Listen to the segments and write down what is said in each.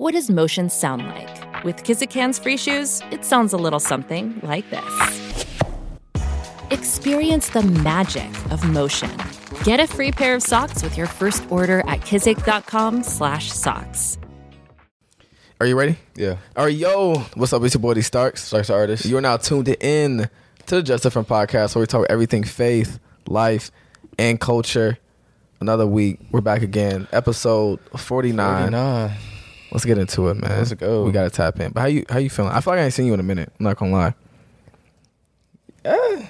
What does motion sound like? With Kizik hands free shoes, it sounds a little something like this. Experience the magic of motion. Get a free pair of socks with your first order at kizik.com/socks. Are you ready? Yeah. All right, yo, what's up? It's your boy D Starks. Starks artist. You are now tuned in to the Just Different podcast, where we talk everything faith, life, and culture. Another week, we're back again. Episode forty nine. 49. Let's get into it, man. Let's go. We gotta tap in. But how you how you feeling? I feel like I ain't seen you in a minute. I'm not gonna lie. Eh.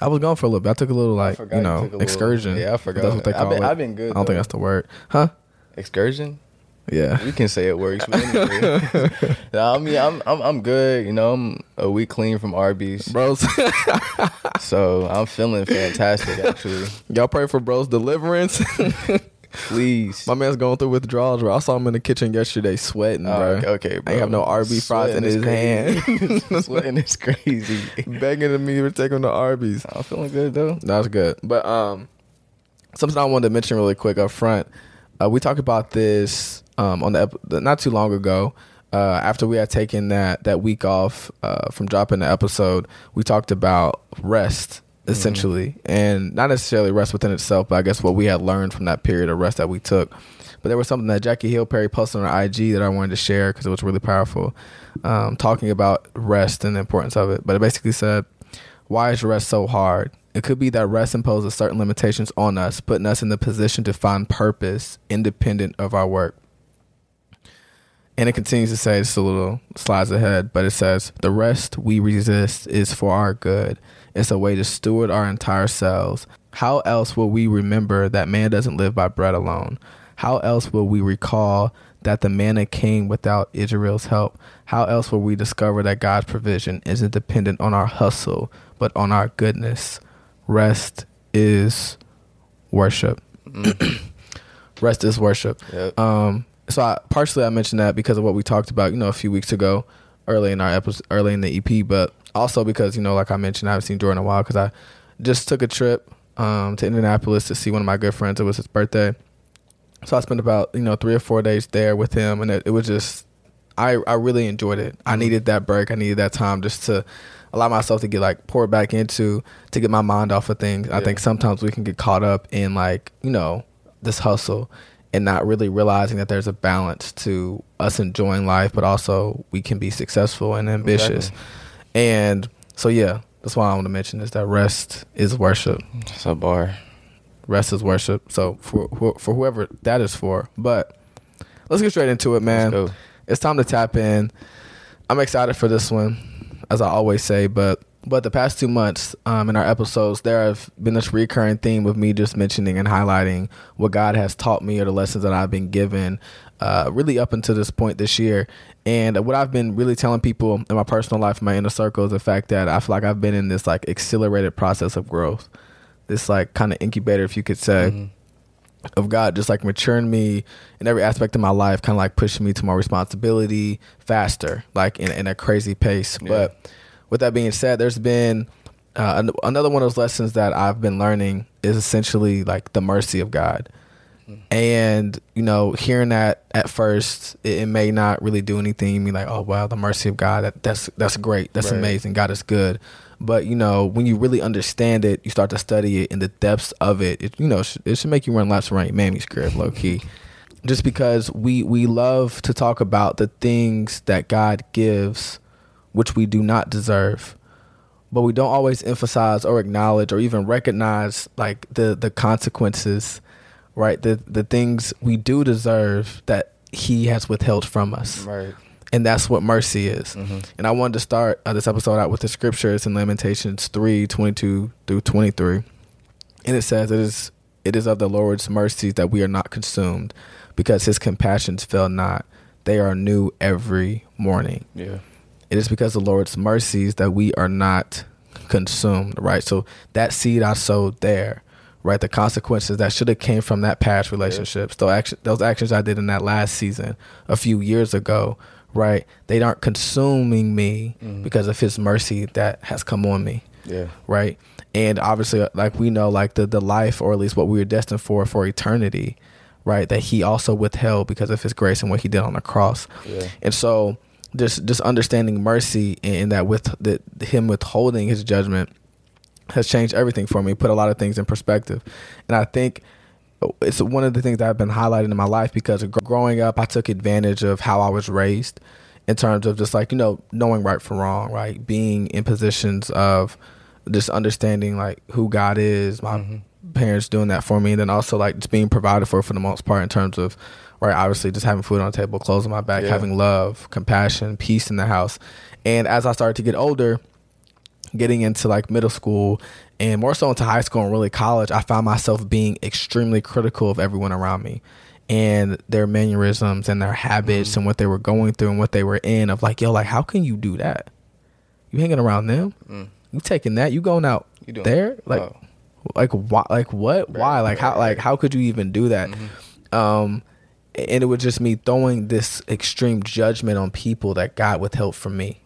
I was gone for a little bit. I took a little like you you know took a little- excursion. yeah, I forgot. That's what they I've call been- it. I've been good, I don't think that's the word, huh? Excursion? Yeah. You can say it works. But anyway. Nah, I mean, I'm, I'm I'm good. You know, I'm a week clean from Arby's, Bros, so I'm feeling fantastic. Actually, y'all pray for bros deliverance. Please. My man's going through withdrawals, bro. I saw him in the kitchen yesterday sweating, Oh, bro. okay, okay, I have no bro. RB fries in his is hand. crazy. Sweating is crazy. Begging to me to take him to Arby's. I'm feeling good though. That's good. But um, something I wanted to mention really quick up front. Uh, we talked about this um, on the, ep- the not too long ago. Uh, after we had taken that that week off uh, from dropping the episode, we talked about rest essentially, and not necessarily rest within itself, but I guess what we had learned from that period of rest that we took. But there was something that Jackie Hill Perry posted on IG that I wanted to share because it was really powerful, um, talking about rest and the importance of it. But it basically said, why is rest so hard? It could be that rest imposes certain limitations on us, putting us in the position to find purpose independent of our work. And it continues to say, just a little slides ahead, but it says, the rest we resist is for our good. It's a way to steward our entire selves. How else will we remember that man doesn't live by bread alone? How else will we recall that the manna came without Israel's help? How else will we discover that God's provision isn't dependent on our hustle, but on our goodness? Rest is worship. Rest is worship. Yep. Um, so I, partially I mentioned that because of what we talked about, you know, a few weeks ago, early in our episode, early in the EP, but also because you know, like I mentioned, I haven't seen Jordan in a while because I just took a trip um, to Indianapolis to see one of my good friends. It was his birthday, so I spent about you know three or four days there with him, and it, it was just I I really enjoyed it. I needed that break. I needed that time just to allow myself to get like poured back into to get my mind off of things. I think sometimes we can get caught up in like you know this hustle and not really realizing that there's a balance to us enjoying life, but also we can be successful and ambitious. Exactly. And so yeah, that's why I want to mention is that rest is worship. It's a bar. Rest is worship. So for for, for whoever that is for, but let's get straight into it, man. It's time to tap in. I'm excited for this one, as I always say, but but the past two months um, in our episodes, there have been this recurring theme of me just mentioning and highlighting what God has taught me or the lessons that I've been given, uh, really up until this point this year. And what I've been really telling people in my personal life, in my inner circle, is the fact that I feel like I've been in this like accelerated process of growth, this like kind of incubator, if you could say of God just like maturing me in every aspect of my life, kind of like pushing me to my responsibility faster, like in, in a crazy pace. But with that being said, there's been uh, another one of those lessons that I've been learning is essentially like the mercy of God. And you know, hearing that at first, it, it may not really do anything. Me like, oh wow, the mercy of God. That, that's that's great. That's Right. amazing. God is good. But you know, when you really understand it, you start to study it in the depths of it. It you know, it should make you run laps around your mammy's crib, low key. Just because we we love to talk about the things that God gives, which we do not deserve, but we don't always emphasize or acknowledge or even recognize like the the consequences, right? The the things we do deserve that He has withheld from us Right. and that's what mercy is. Mm-hmm. And I wanted to start uh, this episode out with the scriptures in Lamentations 3 22 through 23. And it says, It is, it is of the Lord's mercies that we are not consumed, because his compassions fail not. They are new every morning. Yeah. It is because of the Lord's mercies that we are not consumed, right? So that seed I sowed there, right? The consequences that should have came from that past relationships, those, action, those actions I did in that last season a few years ago, right? They aren't consuming me mm-hmm. because of His mercy that has come on me Yeah. right? And obviously, uh, like we know, like the the life, or at least what we were destined for for eternity, right? That he also withheld because of his grace and what he did on the cross. Yeah. And so just just understanding mercy and that with that him withholding his judgment has changed everything for me, put a lot of things in perspective. And I think it's one of the things that I've been highlighting in my life because growing up, I took advantage of how I was raised in terms of just like, you know, knowing right from wrong, right? Being in positions of just understanding like who God is, my Mm-hmm. parents doing that for me, and then also like just being provided for for the most part in terms of, right, obviously just having food on the table, clothes on my back, Yeah. having love, compassion, peace in the house. And as I started to get older, getting into like middle school and more so into high school and really college, I found myself being extremely critical of everyone around me and their mannerisms and their habits Mm-hmm. and what they were going through and what they were in of like, yo, like how can you do that? You hanging around them? You taking that? You going out Mm. You doing- there? Like oh. like why like what? why? Like how like how could you even do that? Mm-hmm. Um and it was just me throwing this extreme judgment on people that God withheld from me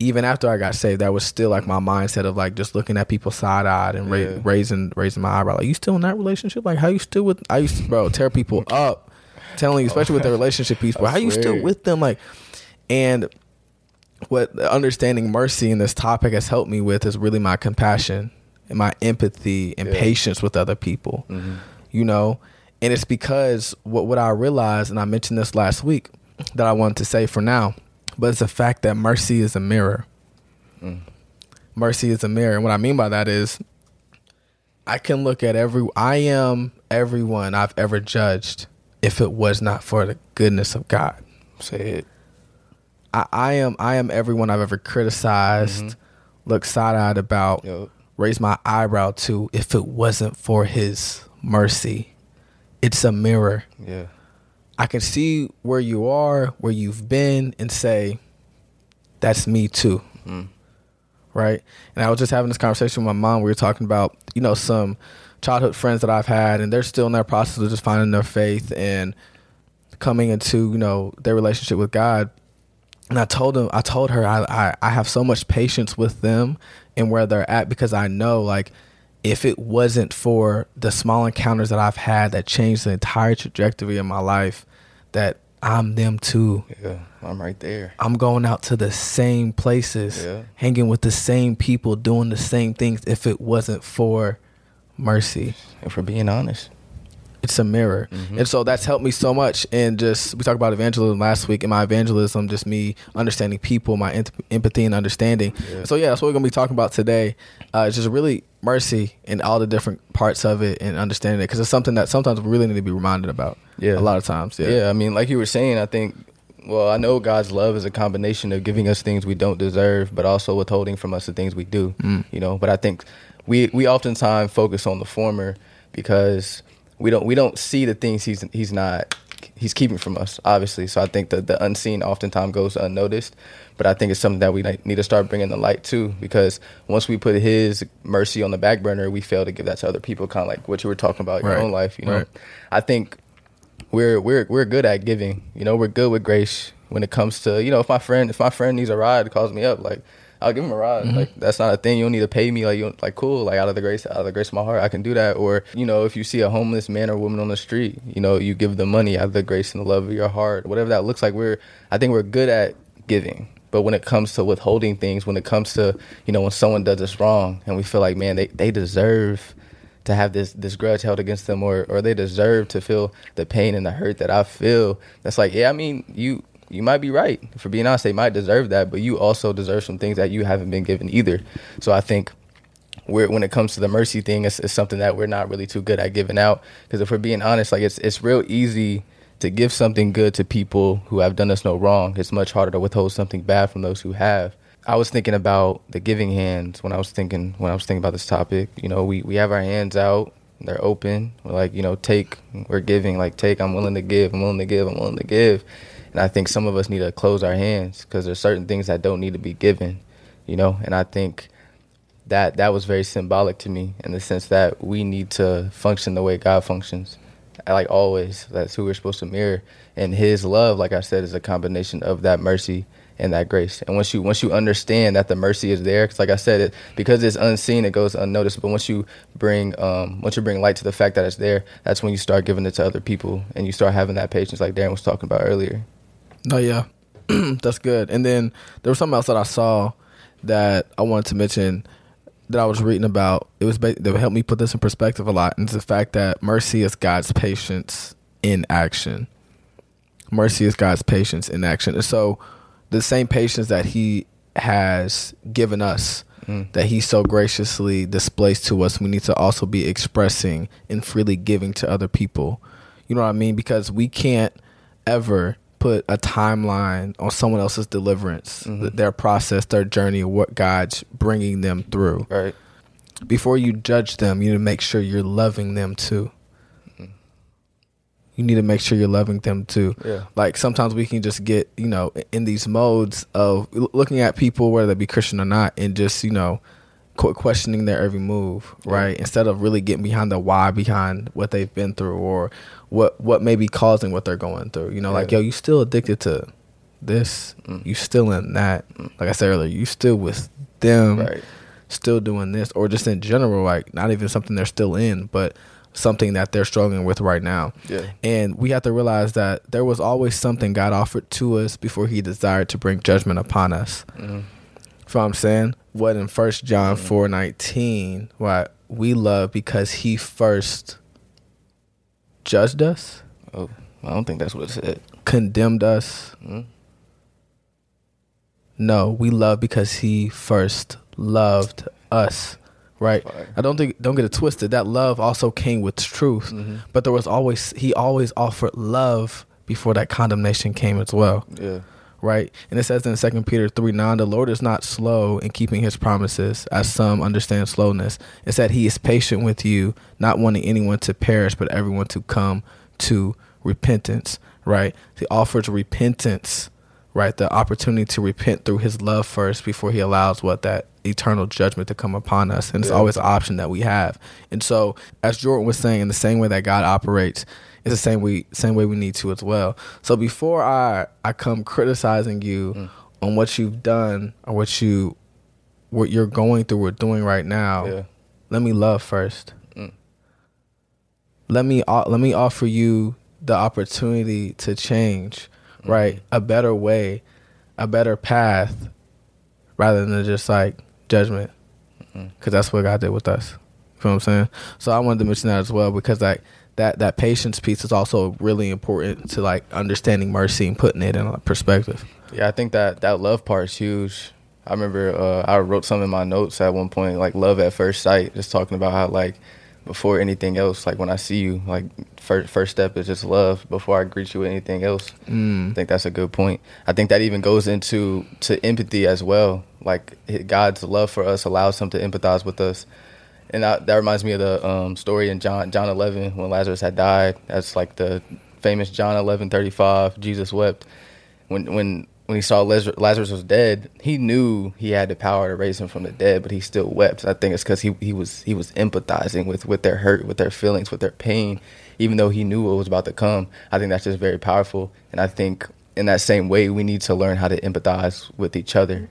even after I got saved, that was still like my mindset of like just looking at people side eyed and ra- Yeah. raising raising my eyebrow. Like, you still in that relationship? Like, how you still with? I used to, bro, tear people up, telling you, especially with the relationship piece. I how you still with them? Like, and what understanding mercy in this topic has helped me with is really my compassion and my empathy and Yeah. patience with other people. Mm-hmm. You know, and it's because what what I realized, and I mentioned this last week, that I wanted to say for now, but it's the fact that mercy is a mirror. Mm. Mercy is a mirror, and what I mean by that is, I can look at every. I am everyone I've ever judged if it was not for the goodness of God. Say it. I, I am I am everyone I've ever criticized, mm-hmm. looked side eyed about, Yup. raised my eyebrow to if it wasn't for his mercy. It's a mirror. Yeah. I can see where you are, where you've been, and say, that's me too. Mm. Right? And I was just having this conversation with my mom. We were talking about, you know, some childhood friends that I've had, and they're still in their process of just finding their faith and coming into, you know, their relationship with God. And I told them, I told her, I, I, I have so much patience with them and where they're at because I know, like, if it wasn't for the small encounters that I've had that changed the entire trajectory of my life, that I'm them too. Yeah. I'm right there. I'm going out to the same places, Yeah. hanging with the same people, doing the same things. If it wasn't for mercy, And for being honest. It's a mirror. And so that's helped me so much. And just, we talked about evangelism last week, and my evangelism, just me understanding people, my em- empathy and understanding. Yeah. So, yeah, that's what we're going to be talking about today. Uh, it's just really mercy and all the different parts of it and understanding it because it's something that sometimes we really need to be reminded about. Yeah. A lot of times. Yeah. Yeah. I mean, like you were saying, I think. Well, I know God's love is a combination of giving us things we don't deserve, but also withholding from us the things we do. You know, but I think we we oftentimes focus on the former because we don't we don't see the things he's he's not he's keeping from us, obviously. So I think that the unseen oftentimes goes unnoticed. But I think it's something that we need to start bringing the light to because once we put His mercy on the back burner, we fail to give that to other people. Kind of like what you were talking about in your own life. You know, Right. I think we're we're we're good at giving. You know, we're good with grace when it comes to you know if my friend if my friend needs a ride, calls me up like. I'll give him a ride. Mm-hmm. Like that's not a thing. You don't need to pay me. Like you like cool. Like out of the grace, out of the grace of my heart, I can do that. Or you know, if you see a homeless man or woman on the street, you know, you give them money out of the grace and the love of your heart. Whatever that looks like. We're I think we're good at giving. But when it comes to withholding things, when it comes to you know when someone does us wrong, and we feel like man, they they deserve to have this this grudge held against them or or they deserve to feel the pain and the hurt that I feel. That's like, yeah, I mean, you you might be right. For being honest, they might deserve that, but you also deserve some things that you haven't been given either. So I think we're, when it comes to the mercy thing, it's, it's something that we're not really too good at giving out. Because if we're being honest, like it's it's real easy to give something good to people who have done us no wrong. It's much harder to withhold something bad from those who have. I was thinking about the giving hands when I was thinking when I was thinking about this topic. You know, we we have our hands out, they're open. We're like, you know, take, we're giving. Like, take, I'm willing to give. I'm willing to give. I'm willing to give. And I think some of us need to close our hands because there's certain things that don't need to be given. You know, and I think that that was very symbolic to me in the sense that we need to function the way God functions. Like always, that's who we're supposed to mirror. And His love, like I said, is a combination of that mercy and that grace. And once you once you understand that the mercy is there, because like I said, it because it's unseen, it goes unnoticed. But once you bring um, once you bring light to the fact that it's there, that's when you start giving it to other people, and you start having that patience, like Darren was talking about earlier. No, yeah, that's good. And then there was something else that I saw that I wanted to mention that I was reading about. It was that helped me put this in perspective a lot, and it's the fact that mercy is God's patience in action. Mercy is God's patience in action, and so the same patience that He has given us, mm. that He so graciously displays to us, we need to also be expressing and freely giving to other people. You know what I mean? Because we can't ever put a timeline on someone else's deliverance, mm-hmm. their process, their journey, what God's bringing them through. Right. Before you judge them, you need to make sure you're loving them too. Mm-hmm. You need to make sure you're loving them too. Yeah. Like sometimes we can just get, you know, in these modes of looking at people, whether they be Christian or not, and just, you know, questioning their every move, right? Yeah. Instead of really getting behind the why behind what they've been through or what what may be causing what they're going through. You know, yeah. like yo, you still addicted to this, mm. you still in that. Mm. Like I said earlier, you still with them, right. still doing this, or just in general, like not even something they're still in, but something that they're struggling with right now. Yeah. And we have to realize that there was always something God offered to us before He desired to bring judgment upon us. Mm-hmm. So I'm saying what in First John mm-hmm. four nineteen, what we love because He first judged us. Oh, I don't think that's what it said. Condemned us. Mm-hmm. No, we love because He first loved us. Right. Fire. I don't think don't get it twisted. That love also came with truth, mm-hmm. but there was always He always offered love before that condemnation came as well. Yeah right? And it says in Second Peter three nine, the Lord is not slow in keeping His promises, as some understand slowness. It's that He is patient with you, not wanting anyone to perish, but everyone to come to repentance. Right? He offers repentance, right? The opportunity to repent through His love first before He allows what that eternal judgment to come upon us. And it's yeah. always an option that we have. And so, as Jordan was saying, in the same way that God operates it's the same way same way we need to as well. So before I I come criticizing you mm. on what you've done or what you what you're going through or doing right now, yeah. let me love first. Mm. Let me let me offer you the opportunity to change, mm. right? A better way, a better path, rather than just like judgment, because that's what God did with us. You know what I'm saying? So I wanted to mention that as well because like that that patience piece is also really important to like understanding mercy and putting it in a perspective. Yeah, I think that that love part is huge. I remember uh, I wrote some in my notes at one point, like love at first sight, just talking about how like before anything else, like when I see you, like first first step is just love before I greet you with anything else. Mm. I think that's a good point. I think that even goes into to empathy as well. Like God's love for us allows him to empathize with us and that, that reminds me of the um, story in John John 11 when Lazarus had died. That's like the famous John 11:35. Jesus wept when when when he saw Lazarus was dead. He knew he had the power to raise him from the dead, but he still wept. I think it's because he he was he was empathizing with with their hurt, with their feelings, with their pain, even though he knew what was about to come. I think that's just very powerful, and I think in that same way we need to learn how to empathize with each other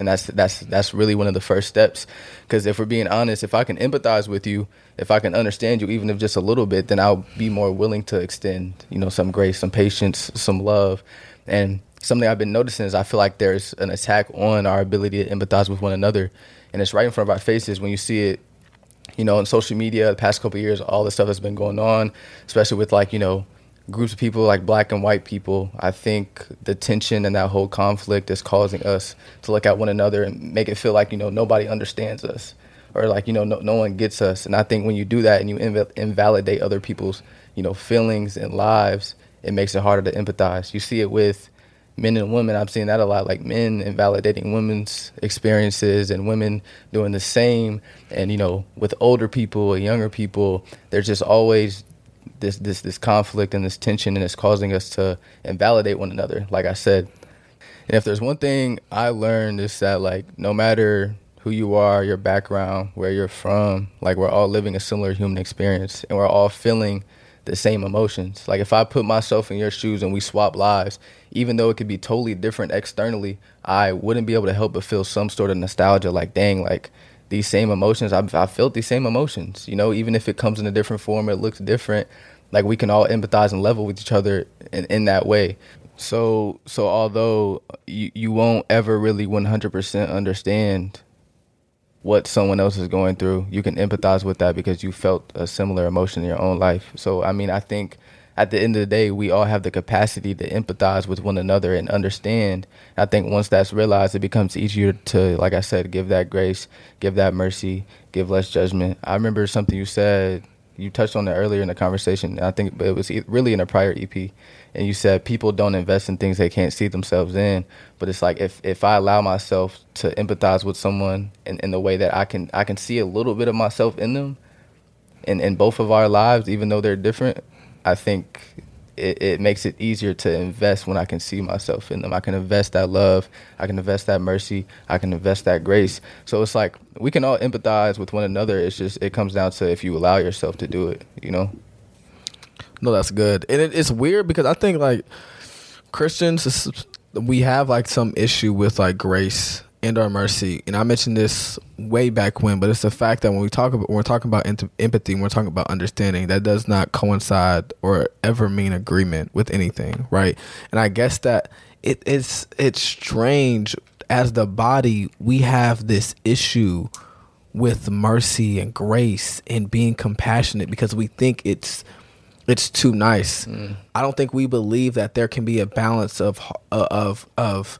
and that's that's that's really one of the first steps. Because if we're being honest if i can empathize with you if i can understand you even if just a little bit then i'll be more willing to extend you know some grace some patience some love. And something i've been noticing is i feel like there's an attack on our ability to empathize with one another. And it's right in front of our faces when you see it you know on social media the past couple years all the stuff that's been going on especially with like you know groups of people like black and white people, I think the tension and that whole conflict is causing us to look at one another and make it feel like, you know, nobody understands us or like, you know, no, no one gets us. And I think when you do that and you inv- invalidate other people's, you know, feelings and lives, it makes it harder to empathize. You see it with men and women. I'm seeing that a lot, like men invalidating women's experiences and women doing the same. And, you know, with older people and younger people, there's just always this this this conflict and this tension and it's causing us to invalidate one another like i said and if there's one thing i learned is that like no matter who you are your background where you're from like we're all living a similar human experience and we're all feeling the same emotions. Like if I put myself in your shoes and we swap lives, even though it could be totally different externally, I wouldn't be able to help but feel some sort of nostalgia. Like, dang, like these same emotions, I've, I felt these same emotions. You know, even if it comes in a different form, it looks different. Like we can all empathize and level with each other in, in that way. So, so although you, you won't ever really 100% understand what someone else is going through, you can empathize with that because you felt a similar emotion in your own life. So, I mean, I think at the end of the day, we all have the capacity to empathize with one another and understand. I think once that's realized, it becomes easier to, like I said, give that grace, give that mercy, give less judgment. I remember something you said, you touched on it earlier in the conversation. I think it was really in a prior EP and you said people don't invest in things they can't see themselves in but it's like if if i allow myself to empathize with someone in, in the way that i can i can see a little bit of myself in them in in both of our lives even though they're different i think it, it makes it easier to invest when i can see myself in them. I can invest that love i can invest that mercy i can invest that grace. So it's like we can all empathize with one another. It's just it comes down to if you allow yourself to do it you know? No, that's good. And it, it's weird because I think like Christians, we have like some issue with like grace and our mercy. And I mentioned this way back when, but it's the fact that when we talk about when we're talking about empathy, when we're talking about understanding, that does not coincide or ever mean agreement with anything, right? And I guess that it is it's strange as the body we have this issue with mercy and grace and being compassionate because we think it's it's too nice. Mm. I don't think we believe that there can be a balance of uh, of of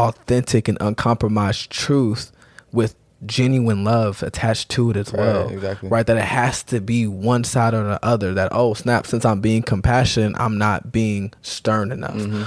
authentic and uncompromised truth with genuine love attached to it as well. Right, exactly. right, that it has to be one side or the other. That oh snap, since I'm being compassionate, I'm not being stern enough. Mm-hmm.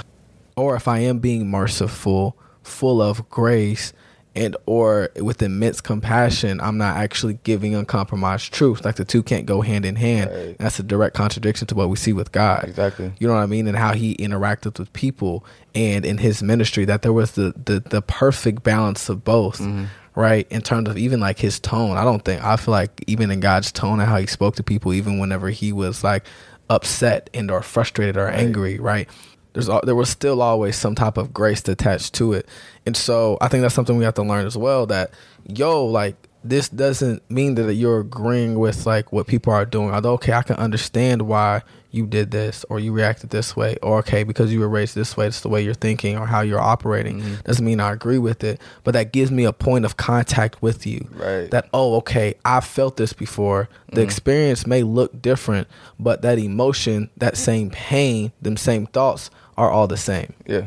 Or if I am being merciful, full of grace, and or with immense compassion i'm not actually giving uncompromised truth like the two can't go hand in hand. Right. that's a direct contradiction to what we see with god. Exactly. You know what i mean? And how he interacted with people and in his ministry that there was the the, the perfect balance of both mm-hmm. right? In terms of even like his tone. I don't think i feel like even in god's tone and how he spoke to people even whenever he was like upset and or frustrated or right. angry right there's there was still always some type of grace attached to it. And so i think that's something we have to learn as well that yo like this doesn't mean that you're agreeing with like what people are doing. Although okay i can understand why you did this or you reacted this way or okay because you were raised this way it's the way you're thinking or how you're operating mm-hmm. doesn't mean i agree with it. But that gives me a point of contact with you. Right. That oh okay i felt this before. The mm-hmm. experience may look different but that emotion that same pain them same thoughts are all the same. Yeah.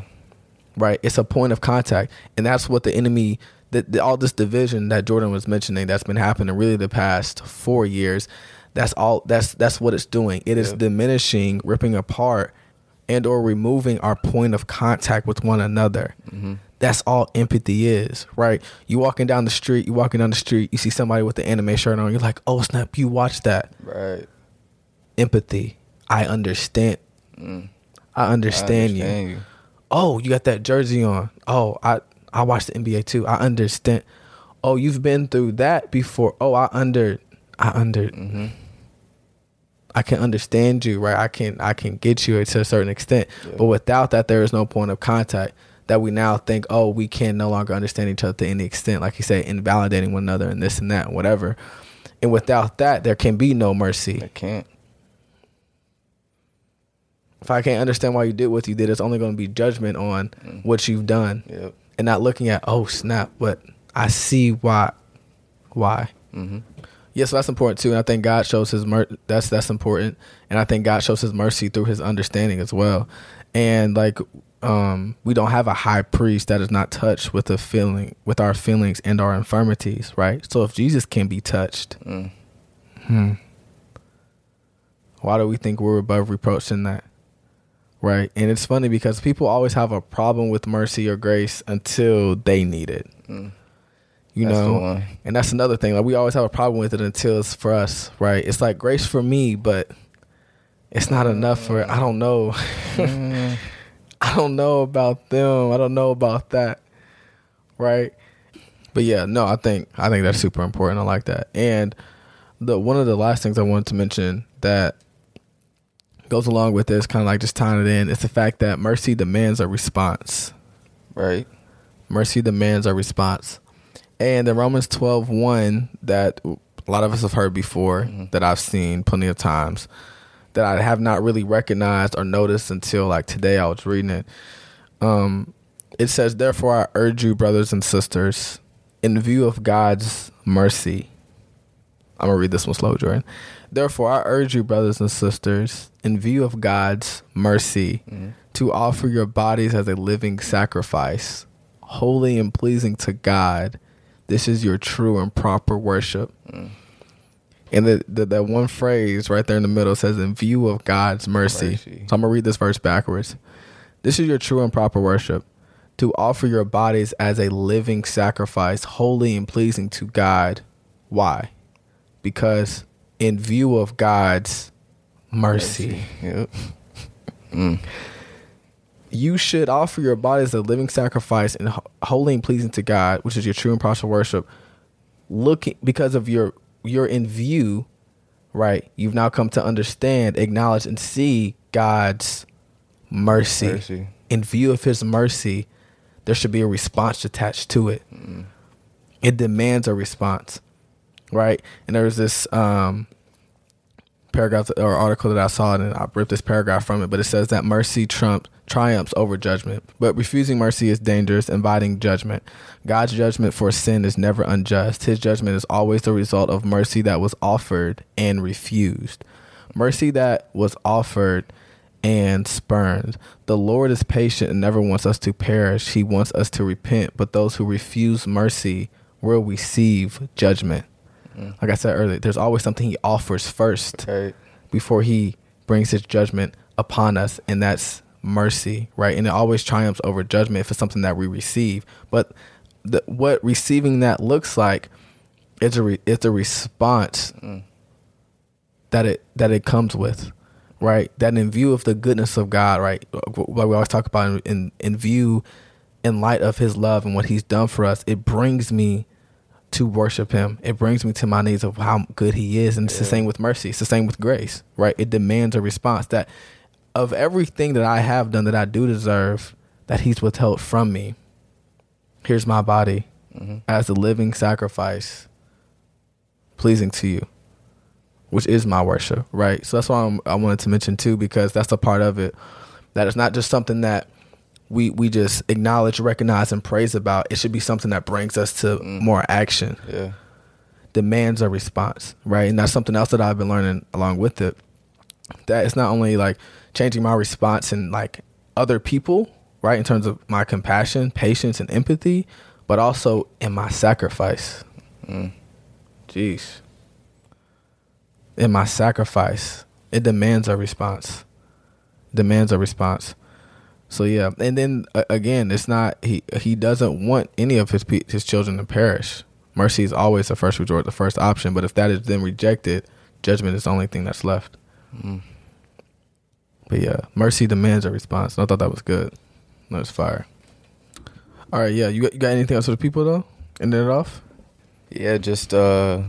Right? It's a point of contact. And that's what the enemy that all this division that Jordan was mentioning that's been happening really the past 4 years, that's all that's that's what it's doing. It is yeah. diminishing, ripping apart and or removing our point of contact with one another. Mm-hmm. That's all empathy is, right? You walking down the street, you walking down the street, you see somebody with the anime shirt on, you're like, "Oh snap, you watch that." Right. Empathy. I understand. Mm. I understand, I understand you. you. Oh, you got that jersey on. Oh, I I watched the NBA too. I understand. Oh, you've been through that before. Oh, I under I under mm-hmm. I can understand you, right? I can I can get you to a certain extent. Yeah. But without that there is no point of contact that we now think, oh, we can no longer understand each other to any extent, like you say, invalidating one another and this and that and whatever. And without that, there can be no mercy. It can't if I can't understand why you did what you did, it's only going to be judgment on mm. what you've done, yep. and not looking at oh snap, but I see why, why. Mm-hmm. Yes, so that's important too, and I think God shows His mer- that's that's important, and I think God shows His mercy through His understanding as well, and like um, we don't have a high priest that is not touched with the feeling with our feelings and our infirmities, right? So if Jesus can be touched, mm. hmm, why do we think we're above reproach in that? Right. And it's funny because people always have a problem with mercy or grace until they need it. Mm. You that's know? And that's another thing. Like we always have a problem with it until it's for us, right? It's like grace for me, but it's not enough for I don't know. Mm. I don't know about them. I don't know about that. Right? But yeah, no, I think I think that's super important. I like that. And the one of the last things I wanted to mention that goes along with this, kind of like just tying it in. It's the fact that mercy demands a response. Right. Mercy demands a response. And in Romans 12, 1, that a lot of us have heard before, mm-hmm. that I've seen plenty of times, that I have not really recognized or noticed until like today I was reading it. Um, it says, Therefore, I urge you, brothers and sisters, in view of God's mercy. I'm going to read this one slow, Jordan. Therefore, I urge you, brothers and sisters, in view of God's mercy, mm-hmm. to offer your bodies as a living sacrifice, holy and pleasing to God. This is your true and proper worship. Mm. And the, the, that one phrase right there in the middle says, "In view of God's mercy." mercy. So I'm gonna read this verse backwards. This is your true and proper worship, to offer your bodies as a living sacrifice, holy and pleasing to God. Why? Because in view of God's mercy, mercy. Yep. mm. you should offer your body as a living sacrifice and holy and pleasing to God, which is your true and proper worship. Looking because of your you're in view, right? You've now come to understand, acknowledge, and see God's mercy. mercy. In view of His mercy, there should be a response attached to it. Mm. It demands a response, right? And there was this um, paragraph or article that I saw, and I ripped this paragraph from it, but it says that mercy triumphs over judgment. But refusing mercy is dangerous, inviting judgment. God's judgment for sin is never unjust. His judgment is always the result of mercy that was offered and refused. Mercy that was offered and spurned. The Lord is patient and never wants us to perish. He wants us to repent, but those who refuse mercy will receive judgment. Mm. Like I said earlier, there's always something he offers first right. before he brings his judgment upon us, and that's mercy, right? And it always triumphs over judgment if it's something that we receive. But the, what receiving that looks like is a re, it's a response mm. that it that it comes with, right? That in view of the goodness of God, right? Like we always talk about in in view, in light of His love and what He's done for us, it brings me to worship him. It brings me to my knees of how good he is. And it's the same with mercy. It's the same with grace, right? It demands a response that of everything that I have done that I do deserve, that he's withheld from me. Here's my body mm-hmm. as a living sacrifice, pleasing to you, which is my worship, right? So that's why I'm, i wanted to mention too, because that's a part of it. That it's not just something that we we just acknowledge, recognize, and praise about. It should be something that brings us to mm. more action. Yeah, demands a response, right? And that's something else that I've been learning along with it. That it's not only like changing my response and like other people, right? In terms of my compassion, patience, and empathy, but also in my sacrifice. Mm. Jeez. In my sacrifice, it demands a response. Demands a response. So yeah, and then uh, again, it's not he he doesn't want any of his his children to perish. Mercy is always the first resort, the first option. But if that is then rejected, judgment is the only thing that's left. Mm. But yeah, mercy demands a response. I thought that was good. That was fire. All right, yeah. You got, you got anything else for the people though? Ending it off. Yeah, just uh,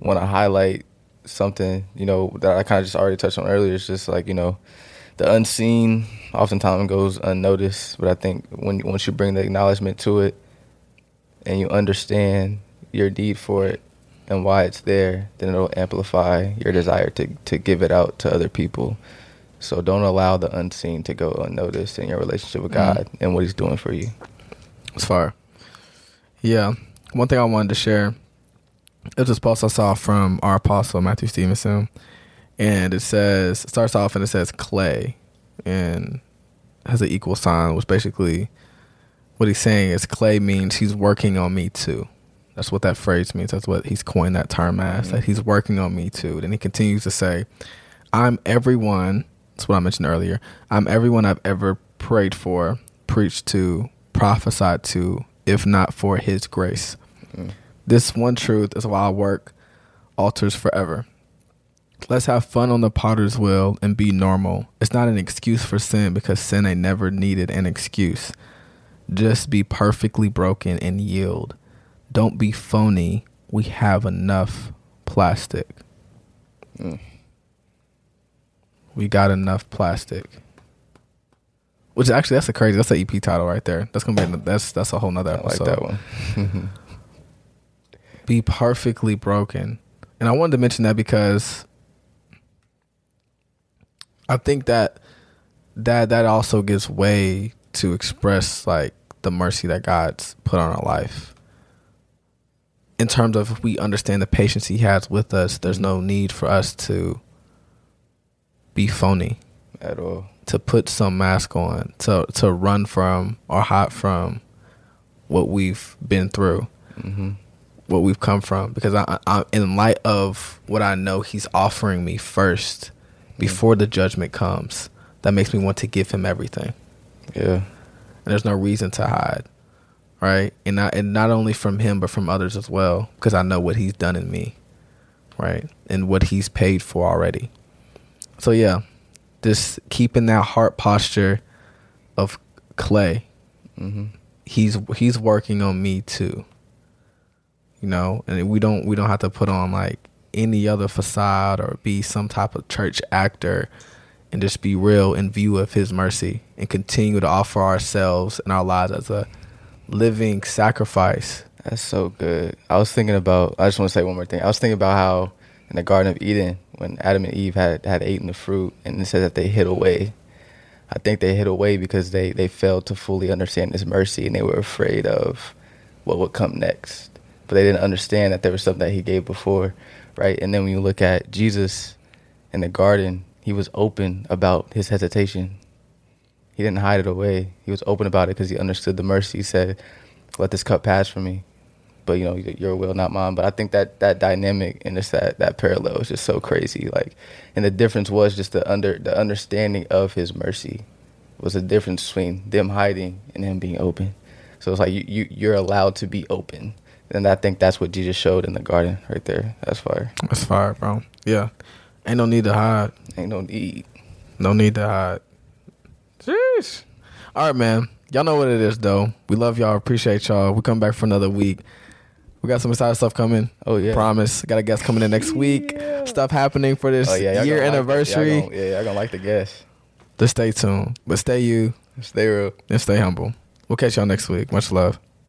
want to highlight something you know that I kind of just already touched on earlier. It's just like you know, the unseen oftentimes goes unnoticed, but I think when once you bring the acknowledgement to it, and you understand your need for it and why it's there, then it'll amplify your desire to to give it out to other people. So don't allow the unseen to go unnoticed in your relationship with God mm-hmm. and what He's doing for you. As far, yeah. One thing I wanted to share It was this post I saw from our apostle Matthew Stevenson, and it says it starts off and it says clay, and has an equal sign, which basically what he's saying is clay means he's working on me too. That's what that phrase means. That's what he's coined that term as. Mm-hmm. That he's working on me too. Then he continues to say, "I'm everyone." That's what I mentioned earlier. I'm everyone I've ever prayed for, preached to, prophesied to, if not for His grace. Mm. This one truth is why I work altars forever. Let's have fun on the potter's wheel and be normal. It's not an excuse for sin because sin ain't never needed an excuse. Just be perfectly broken and yield. Don't be phony. We have enough plastic. Mm We got enough plastic. Which actually that's a crazy that's the EP title right there. That's gonna be that's that's a whole nother I like that one. Be perfectly broken. And I wanted to mention that because I think that that that also gives way to express like the mercy that God's put on our life. In terms of if we understand the patience he has with us, there's no need for us to be phony, At all. to put some mask on, to to run from or hide from what we've been through hmm what we've come from because I, I in light of what I know he's offering me first before the judgment comes that makes me want to give him everything. Yeah. and there's no reason to hide right? And not and not only from him but from others as well because I know what he's done in me right? And what he's paid for already. So yeah just keeping that heart posture of clay. Hmm he's he's working on me too. You know, and we don't we don't have to put on like any other facade or be some type of church actor and just be real in view of his mercy and continue to offer ourselves and our lives as a living sacrifice. That's so good. I was thinking about. I just want to say one more thing. I was thinking about how in the Garden of Eden, when Adam and Eve had had eaten the fruit, and it says that they hid away. I think they hid away because they they failed to fully understand His mercy, and they were afraid of what would come next. But they didn't understand that there was something that He gave before, right? And then when you look at Jesus in the garden, He was open about His hesitation. He didn't hide it away. He was open about it because He understood the mercy. He said, "Let this cup pass from me." but you know your will not mine but i think that that dynamic and just that that parallel is just so crazy like and the difference was just the under the understanding of his mercy was the difference between them hiding and him being open so it's like you, you you're allowed to be open and i think that's what jesus showed in the garden right there that's fire That's fire, bro. Yeah. Ain't no need to hide. ain't no need No need to hide. Jeez. All right, man. Y'all know what it is, though. We love y'all. Appreciate y'all. We come back for another week. We got some exciting stuff coming. Oh, yeah. Promise. Got a guest coming in next week. Stuff happening for this oh yeah year gonna like anniversary. y'all yeah y'all gonna like the guest Just stay tuned. But stay you stay real and stay humble. We'll catch y'all next week. Much love.